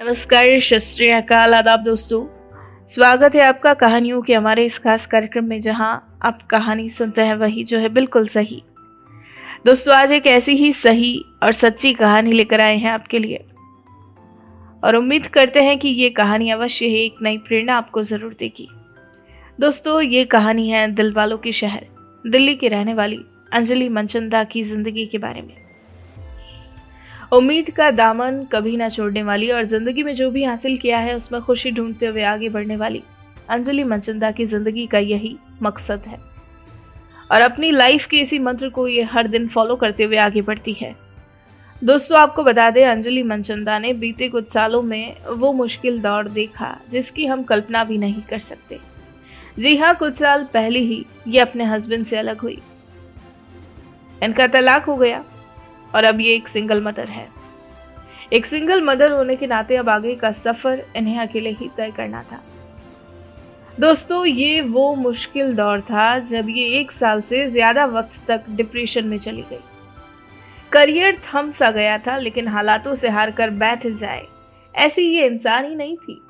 नमस्कार शस्त्री अकाल, आदाब दोस्तों। स्वागत है आपका कहानियों के हमारे इस खास कार्यक्रम में, जहाँ आप कहानी सुनते हैं, वही जो है बिल्कुल सही। दोस्तों, आज एक ऐसी ही सही और सच्ची कहानी लेकर आए हैं आपके लिए। और उम्मीद करते हैं कि ये कहानी अवश्य ही एक नई प्रेरणा आपको ज़रूर देगी। दोस्तों, ये कहानी है दिल वालों की शहर, दिल्ली की रहने वाली अंजलि मनचंदा की ज़िंदगी के बारे में। उम्मीद का दामन कभी ना छोड़ने वाली और ज़िंदगी में जो भी हासिल किया है, उसमें खुशी ढूंढते हुए आगे बढ़ने वाली। अंजलि मनचंदा की ज़िंदगी का यही मकसद है। और अपनी लाइफ के इसी मंत्र को ये हर दिन फॉलो करते हुए आगे बढ़ती है। दोस्तों, आपको बता दें, अंजलि मनचंदा ने बीते कुछ सालों में वो मुश्किल दौर देखा, जिसकी हम कल्पना भी नहीं कर सकते। जी हाँ कुछ साल पहले ही ये अपने हस्बैंड से अलग हुई। इनका तलाक हो गया। और अब ये एक सिंगल मदर है। एक सिंगल मदर होने के नाते अब आगे का सफ़र इन्हें अकेले ही तय करना था। दोस्तों, ये वो मुश्किल दौर था जब ये एक साल से ज़्यादा वक्त तक डिप्रेशन में चली गई। करियर थम सा गया था, लेकिन हालातों से हार कर बैठ जाए, ऐसी ये इंसान ही नहीं थी।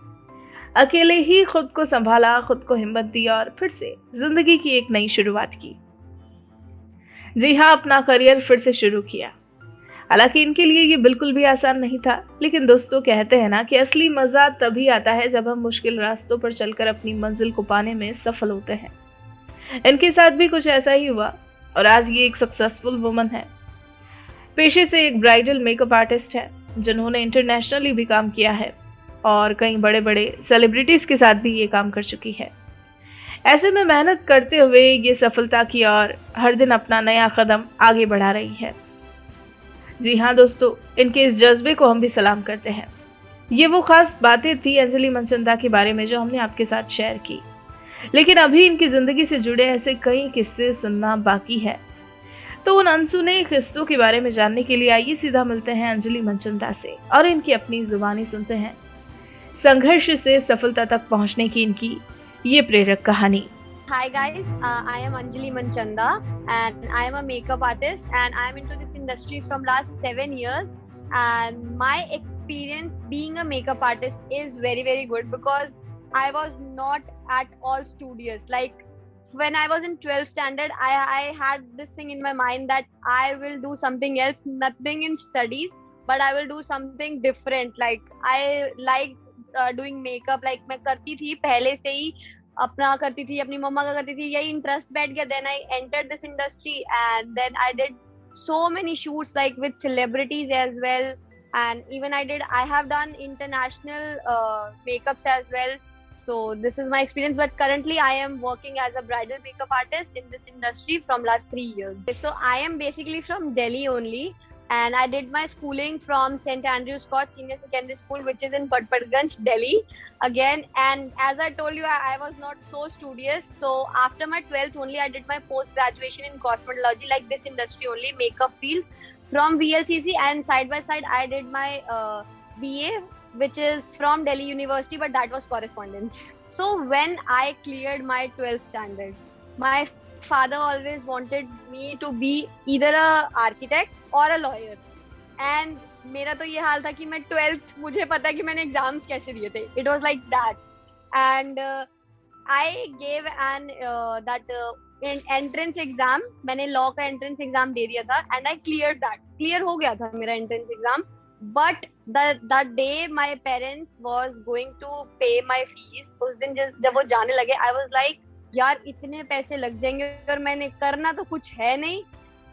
अकेले ही खुद को संभाला, खुद को हिम्मत दी और फिर से ज़िंदगी की एक नई शुरुआत की। जी हाँ अपना करियर फिर से शुरू किया। हालाँकि इनके लिए ये बिल्कुल भी आसान नहीं था, लेकिन दोस्तों कहते हैं ना कि असली मज़ा तभी आता है जब हम मुश्किल रास्तों पर चलकर अपनी मंजिल को पाने में सफल होते हैं। इनके साथ भी कुछ ऐसा ही हुआ, और आज ये एक सक्सेसफुल वुमन है। पेशे से एक ब्राइडल मेकअप आर्टिस्ट है, जिन्होंने इंटरनेशनली भी काम किया है, और कई बड़े बड़े सेलिब्रिटीज के साथ भी ये काम कर चुकी है। ऐसे में मेहनत करते हुए ये सफलता की और हर दिन अपना नया कदम आगे बढ़ा रही है। जी हाँ दोस्तों, इनके इस जज्बे को हम भी सलाम करते हैं। ये वो खास बातें थी अंजलि मनचंदा के बारे में जो हमने आपके साथ शेयर की। लेकिन अभी इनकी ज़िंदगी से जुड़े ऐसे कई किस्से सुनना बाकी है। तो उन अनसुने किस्सों के बारे में जानने के लिए आइए सीधा मिलते हैं अंजलि मनचंदा से और इनकी अपनी जुबानी सुनते हैं। संघर्ष से सफलता तक पहुँचने की इनकी ये प्रेरक कहानी। Hi guys, uh, I am Anjali Manchanda and I am a makeup artist and I am into this industry from last 7 years and my experience being a makeup artist is very very good because I was not at all studious like when I was in 12th standard I, I had this thing in my mind that I will do something else nothing in studies but I will do something different like I like uh, doing makeup like मैं करती थी पहले से ही अपना करती थी अपनी मम्मा का करती थी यही इंटरेस्ट बैठ गया then I enter this industry and then I did so many shoots like with celebrities as well and even i did i have done international uh, makeups as well so this is my experience but currently i am working as a bridal makeup artist in this industry from last 3 years so i am basically from delhi only and I did my schooling from St. Andrew's Scott Senior Secondary School, which is in Patparganj, Delhi. Again, and as I told you, I, I, was not so studious. So after my 12th only, I did my post graduation in cosmetology, like this industry only, makeup field from VLCC. And side by side, I did my uh, BA, which is from Delhi University, but that was correspondence. So when I cleared my 12th standard, my father always wanted me to be either a architect और a lawyer and मेरा तो ये हाल था कि मैं twelfth मुझे पता कि मैंने एग्ज़ाम्स कैसे दिए थे। It was like that and I gave an that entrance exam मैंने लॉ का एंट्रेंस एग्ज़ाम दे दिया था and I clear that clear हो गया था मेरा entrance exam but the day my parents was going to pay my fees उस दिन जब वो जाने लगे आई वॉज़ लाइक यार इतने पैसे लग जाएँगे और मैंने करना तो कुछ है नहीं।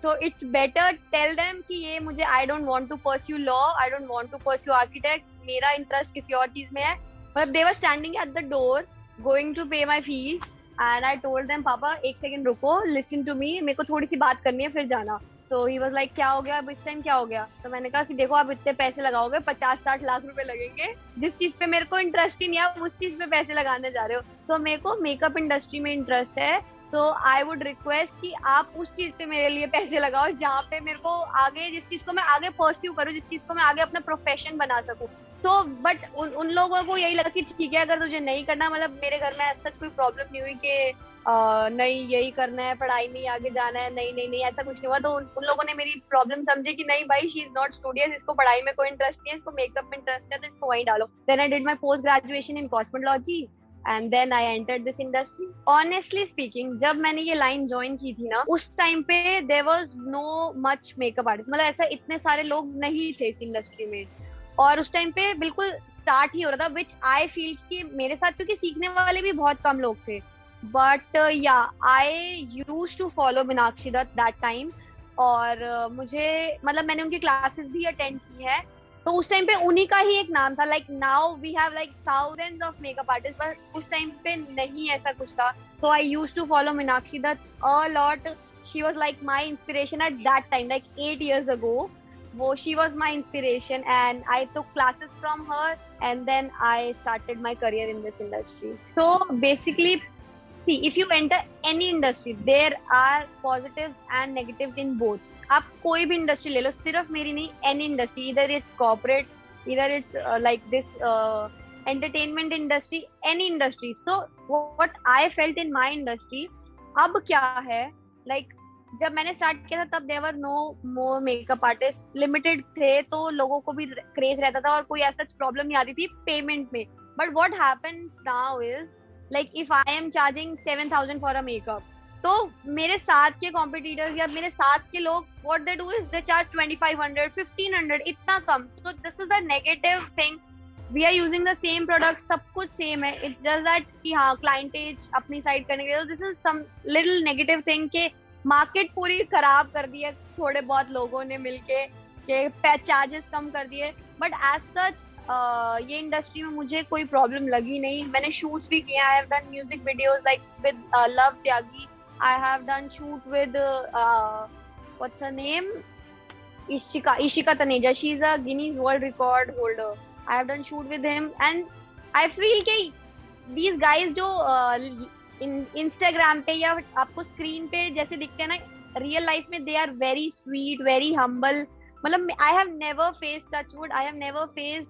So it's better tell them कि ये मुझे I don't want to pursue law I don't want to pursue architect मेरा इंटरेस्ट किसी और चीज़ में है। मतलब they were standing at the door going to pay my fees and I told them पापा, एक सेकेंड रुको लिसन टू मी मेरे को थोड़ी सी बात करनी है, फिर जाना। तो ही वॉज़ लाइक क्या हो गया? अब इस टाइम क्या हो गया? तो मैंने कहा कि, देखो, आप इतने पैसे लगाओगे पचास साठ लाख रुपए लगेंगे। जिस चीज़ पे मेरे को इंटरेस्ट ही नहीं है उस चीज़ पे पैसे लगाने जा रहे हो। तो मेरे को मेकअप इंडस्ट्री में इंटरेस्ट है। सो आई वुड रिक्वेस्ट कि आप उस चीज़ पे मेरे लिए पैसे लगाओ, जहाँ पे मेरे को आगे, जिस चीज़ को मैं आगे परस्यू करूँ, जिस चीज़ को मैं आगे अपना प्रोफेशन बना सकूँ। सो बट उन उन लोगों को यही लगा कि, ठीक है, अगर तुझे नहीं करना मतलब मेरे घर में सच कोई प्रॉब्लम नहीं हुई कि नहीं यही करना है पढ़ाई में आगे जाना है नहीं नहीं नहीं ऐसा कुछ नहीं हुआ। तो उन, लोगों ने मेरी प्रॉब्लम समझी कि नहीं भाई शी इज़ नॉट स्टूडियस इसको पढ़ाई में कोई इंटरेस्ट नहीं है इसको मेकअप में इंटरेस्ट है तो इसको वहीं डालो। Then I did my post graduation in cosmetology and then I enter this industry honestly speaking जब मैंने ये लाइन ज्वाइन की थी ना उस टाइम पे there was no much makeup artist मतलब ऐसा इतने सारे लोग नहीं थे इस इंडस्ट्री में। और उस टाइम पे बिल्कुल स्टार्ट ही हो रहा था विच आई फील कि मेरे साथ क्योंकि सीखने वाले भी बहुत कम लोग थे। But yeah I use to follow Meenakshi Dutt that time और uh, मुझे मतलब मैंने उनकी क्लासेस भी अटेंड की है। तो उस टाइम पे उन्हीं का ही एक नाम था। Like now we have like thousands of makeup artist पर उस टाइम पे नहीं ऐसा कुछ था। तो I use to follow Meenakshi Dutt a lot she was like my inspiration at that time like 8 years ago वो she was my inspiration and I took classes from her and then I started my career in this industry so basically see if you enter any industry there are positives and negatives in both. आप कोई भी industry ले लो सिर्फ़ मेरी नहीं any industry इधर it's corporate इधर it's like this entertainment industry any industry so what I felt in my industry अब क्या है? लाइक like, जब मैंने स्टार्ट किया था तब there were no more makeup artist limited थे तो लोगों को भी क्रेज रहता था और कोई ऐसा प्रॉब्लम नहीं आती थी पेमेंट में. But what happen now is like if I am charging seven thousand for a makeup तो मेरे साथ के कॉम्पिटिटर्स या मेरे साथ के लोग what they do is they charge twenty five hundred fifteen hundred इतना कम। So this is the negative thing we are using the same product सब कुछ सेम है। इट्स जस्ट दैट कि हाँ क्लाइंटेज अपनी साइड करने के लिए। This is some little negative thing के मार्केट पूरी खराब कर दी है। थोड़े बहुत लोगों ने मिलके के चार्जेस कम कर दिए। बट एज सच ये इंडस्ट्री में मुझे कोई प्रॉब्लम लगी नहीं। मैंने शूट्स भी किए I have done music videos like with Luv Tyagi I have done shoot with what's her name Ishika Ishika Taneja she is a Guinness world record holder I have done shoot with him and I feel के these guys जो uh, Instagram पे या आपको screen पे जैसे दिखते हैं ना रियल लाइफ में they are very sweet very humble मतलब I have never face touch wood I have never face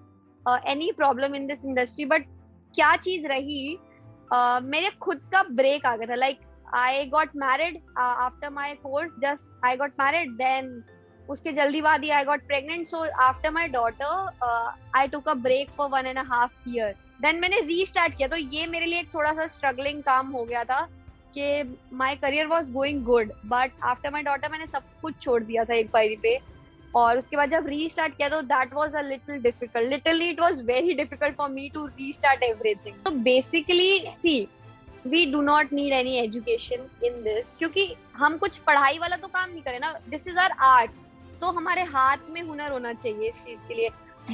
any problem in this industry but क्या चीज़ रही uh, मेरे खुद का ब्रेक आ गया था। Like I got married after my course just I got married then उसके जल्दी बाद ही I got pregnant so after my daughter I took a break for one and half year then मैंने रीस्टार्ट किया तो ये मेरे लिए एक थोड़ा सा स्ट्रगलिंग काम हो गया था कि my career was going good but after my daughter मैंने सब कुछ छोड़ दिया था एक बारी पे। और उसके बाद जब रीस्टार्ट किया तो that was a little difficult literally it was very difficult for me to restart everything तो basically see we do not need any education in this क्योंकि हम कुछ पढ़ाई वाला तो काम नहीं करें ना. दिस इज़ आर आर्ट तो हमारे हाथ में हुनर होना चाहिए इस चीज़ के लिए.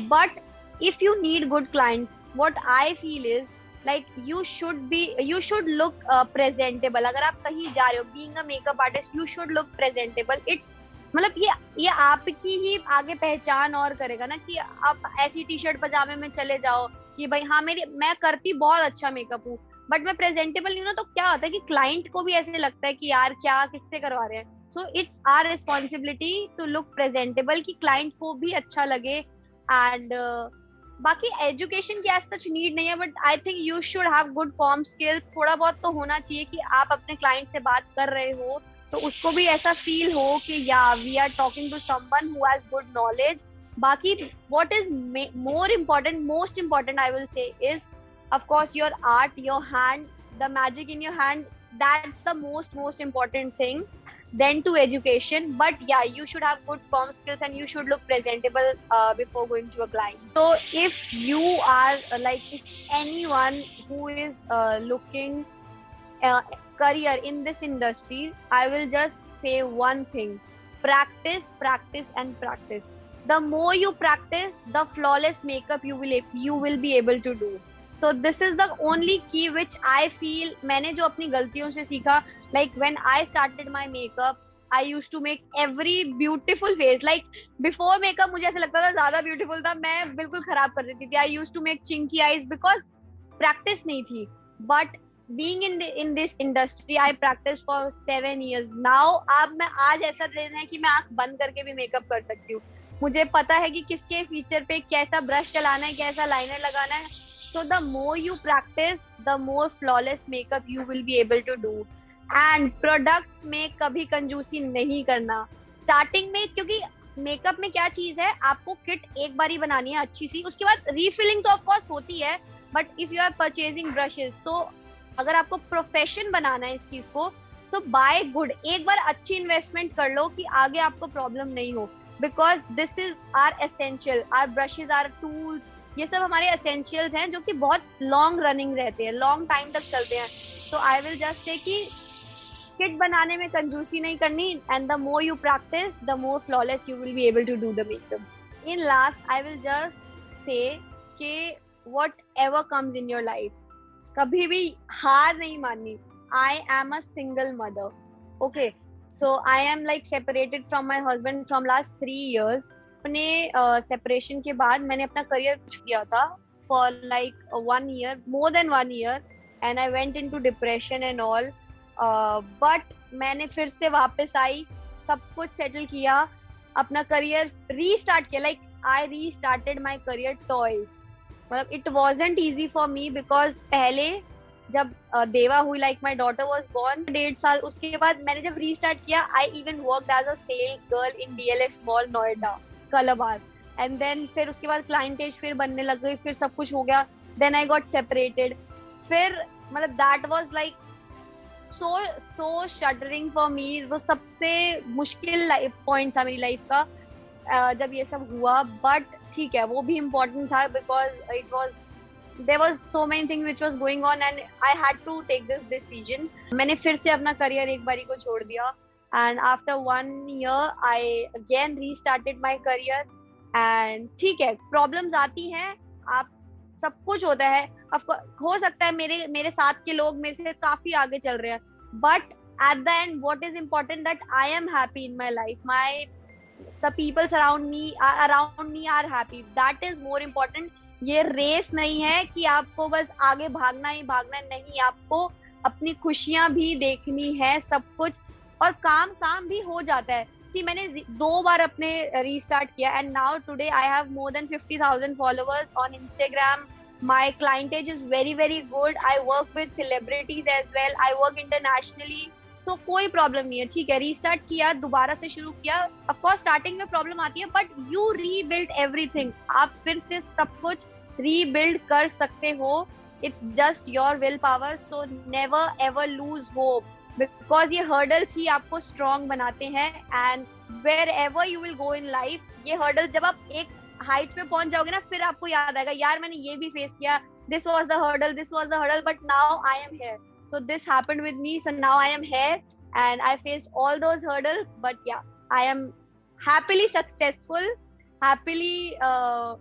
But if you need good clients what I feel is like you should be you should look presentable अगर आप कहीं जा रहे हो being a makeup artist, you should look presentable. It's मतलब ये ये आपकी ही आगे पहचान और करेगा ना कि आप ऐसी टी शर्ट पजामे में चले जाओ कि भाई हाँ मेरी मैं करती बहुत अच्छा मेकअप हूँ बट मैं प्रेजेंटेबल नहीं हूँ ना तो क्या होता है कि क्लाइंट को भी ऐसे लगता है कि यार क्या किससे करवा रहे हैं? So it's our responsibility to look presentable कि क्लाइंट को भी अच्छा लगे एंड uh, बाकी एजुकेशन की एज सच नीड नहीं है but I think you should have good comm skills थोड़ा बहुत तो होना चाहिए कि आप अपने क्लाइंट से बात कर रहे हो तो उसको भी ऐसा फील हो कि yeah we are talking to someone who has good knowledge बाकी what is more important most important I will say is of course your art your hand the magic in your hand that's the most most important thing then to education but yeah you should have good form skills and you should look presentable before going to a client तो if you are like if anyone who is looking career in this industry, i will just say one thing. Practice practice, and practice. The more you practice, the flawless makeup you will you will be able to do. So this is the only key which I feel मैंने जो अपनी गलतियों से सीखा like when I started my makeup I use to make every beautiful face like before makeup मुझे ऐसा लगता था ज़्यादा ब्यूटिफुल था, मैं बिल्कुल खराब कर देती थी. I use to make chinky eyes because practice नहीं थी. But being in in this industry I practice for seven years now अब मैं आज ऐसा दिन है कि मैं आँख बंद करके भी मेकअप कर सकती हूँ। मुझे पता है कि किसके फीचर पे कैसा ब्रश चलाना है कैसा लाइनर लगाना है। So the more you practice, the more flawless makeup you will be able to do. And products में कभी कंजूसी नहीं करना। स्टार्टिंग में क्योंकि मेकअप में क्या चीज़ है आपको किट एक बार ही बनानी है अच्छी सी। उसके बाद रीफिलिंग तो ऑफकोर्स होती है but if you are purchasing brushes तो अगर आपको प्रोफेशन बनाना है इस चीज़ को तो बाय गुड एक बार अच्छी इन्वेस्टमेंट कर लो कि आगे आपको प्रॉब्लम नहीं हो. Because this is our essential our brushes our tools ये सब हमारे एसेंशियल्स हैं जो कि बहुत लॉन्ग रनिंग रहते हैं. लॉन्ग टाइम तक चलते हैं. तो आई विल जस्ट से कि किट बनाने में कंजूसी नहीं करनी. And the more you practice the more flawless you will be able to do the makeup in last I will just say कि whatever comes in your life कभी भी हार नहीं माननी। I am a single mother okay so I am like separated from my husband from last three years अपने separation uh, के बाद मैंने अपना करियर किया था for like one year more than one year and I went into depression and all but मैंने फिर से वापस आई सब कुछ सेटल किया अपना करियर रीस्टार्ट किया like I restarted my career toys मतलब it wasn't easy for me because पहले जब देवा हुई like my daughter was born डेढ़ साल, उसके बाद मैंने जब रीस्टार्ट किया I even work as a sales girl in D L F mall Noida कलाबार and then फिर उसके बाद क्लाइंटेज फिर बनने लग गई, फिर सब कुछ हो गया देन आई गॉट सेपरेटेड फिर मतलब that was like so so shattering for me वो सबसे मुश्किल पॉइंट था मेरी लाइफ का जब ये सब हुआ बट ठीक है, वो भी इम्पोर्टेंट था because it was there was so many thing which was going on and I had to take this decision मैंने फिर से अपना करियर एक बारी को छोड़ दिया and after one year I again restarted my career and ठीक है प्रॉब्लम आती हैं, आप सब कुछ होता है। हो सकता है मेरे मेरे साथ के लोग मेरे से काफ़ी आगे चल रहे हैं but at the end what is important that I am happy in my life my the people surround me uh, around me are happy that is more important ये रेस नहीं है कि आपको बस आगे भागना ही भागना नहीं आपको अपनी खुशियाँ भी देखनी है सब कुछ और काम काम भी हो जाता है सी मैंने दो बार अपने रीस्टार्ट किया and now today I have more than fifty thousand followers on Instagram my clientage is very very good i work with celebrities as well i work internationally so, कोई प्रॉब्लम नहीं है, ठीक है? रीस्टार्ट किया, दोबारा से शुरू किया। ऑफकोर्स स्टार्टिंग में प्रॉब्लम आती है बट यू रीबिल्ड एवरीथिंग आप फिर से सब कुछ रीबिल्ड कर सकते हो। It's just your willpower so never ever lose hope because ये हर्डल्स ही आपको स्ट्रॉन्ग बनाते हैं and wherever you will go in life ये हर्डल्स जब आप एक हाइट पे पहुँच जाओगे ना, फिर आपको याद आएगा, यार, मैंने ये भी फेस किया this was the hurdle this was the hurdle but now I am here so this happened with me. So now i am here and i faced all those hurdles but yeah i am happily successful happily uh,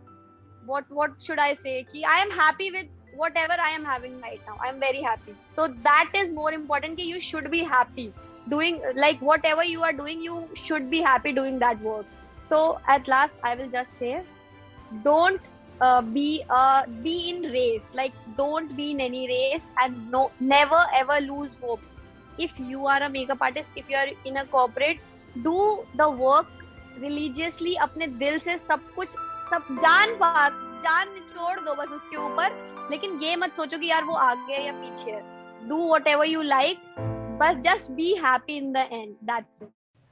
what what should i say? Ki i am happy with whatever i am having right now. I am very happy. So that is more important ki you should be happy doing like whatever you are doing you should be happy doing that work. So at last i will just say don't uh, be uh, be in race like don't be in any race and no never ever lose hope if you are a makeup artist if you are in a corporate do the work religiously अपने दिल से सब कुछ सब जान पा जान छोड़ दो बस उसके ऊपर लेकिन ये मत सोचो कि यार वो आगे है या पीछे है do whatever you like बस just be happy in the end that's it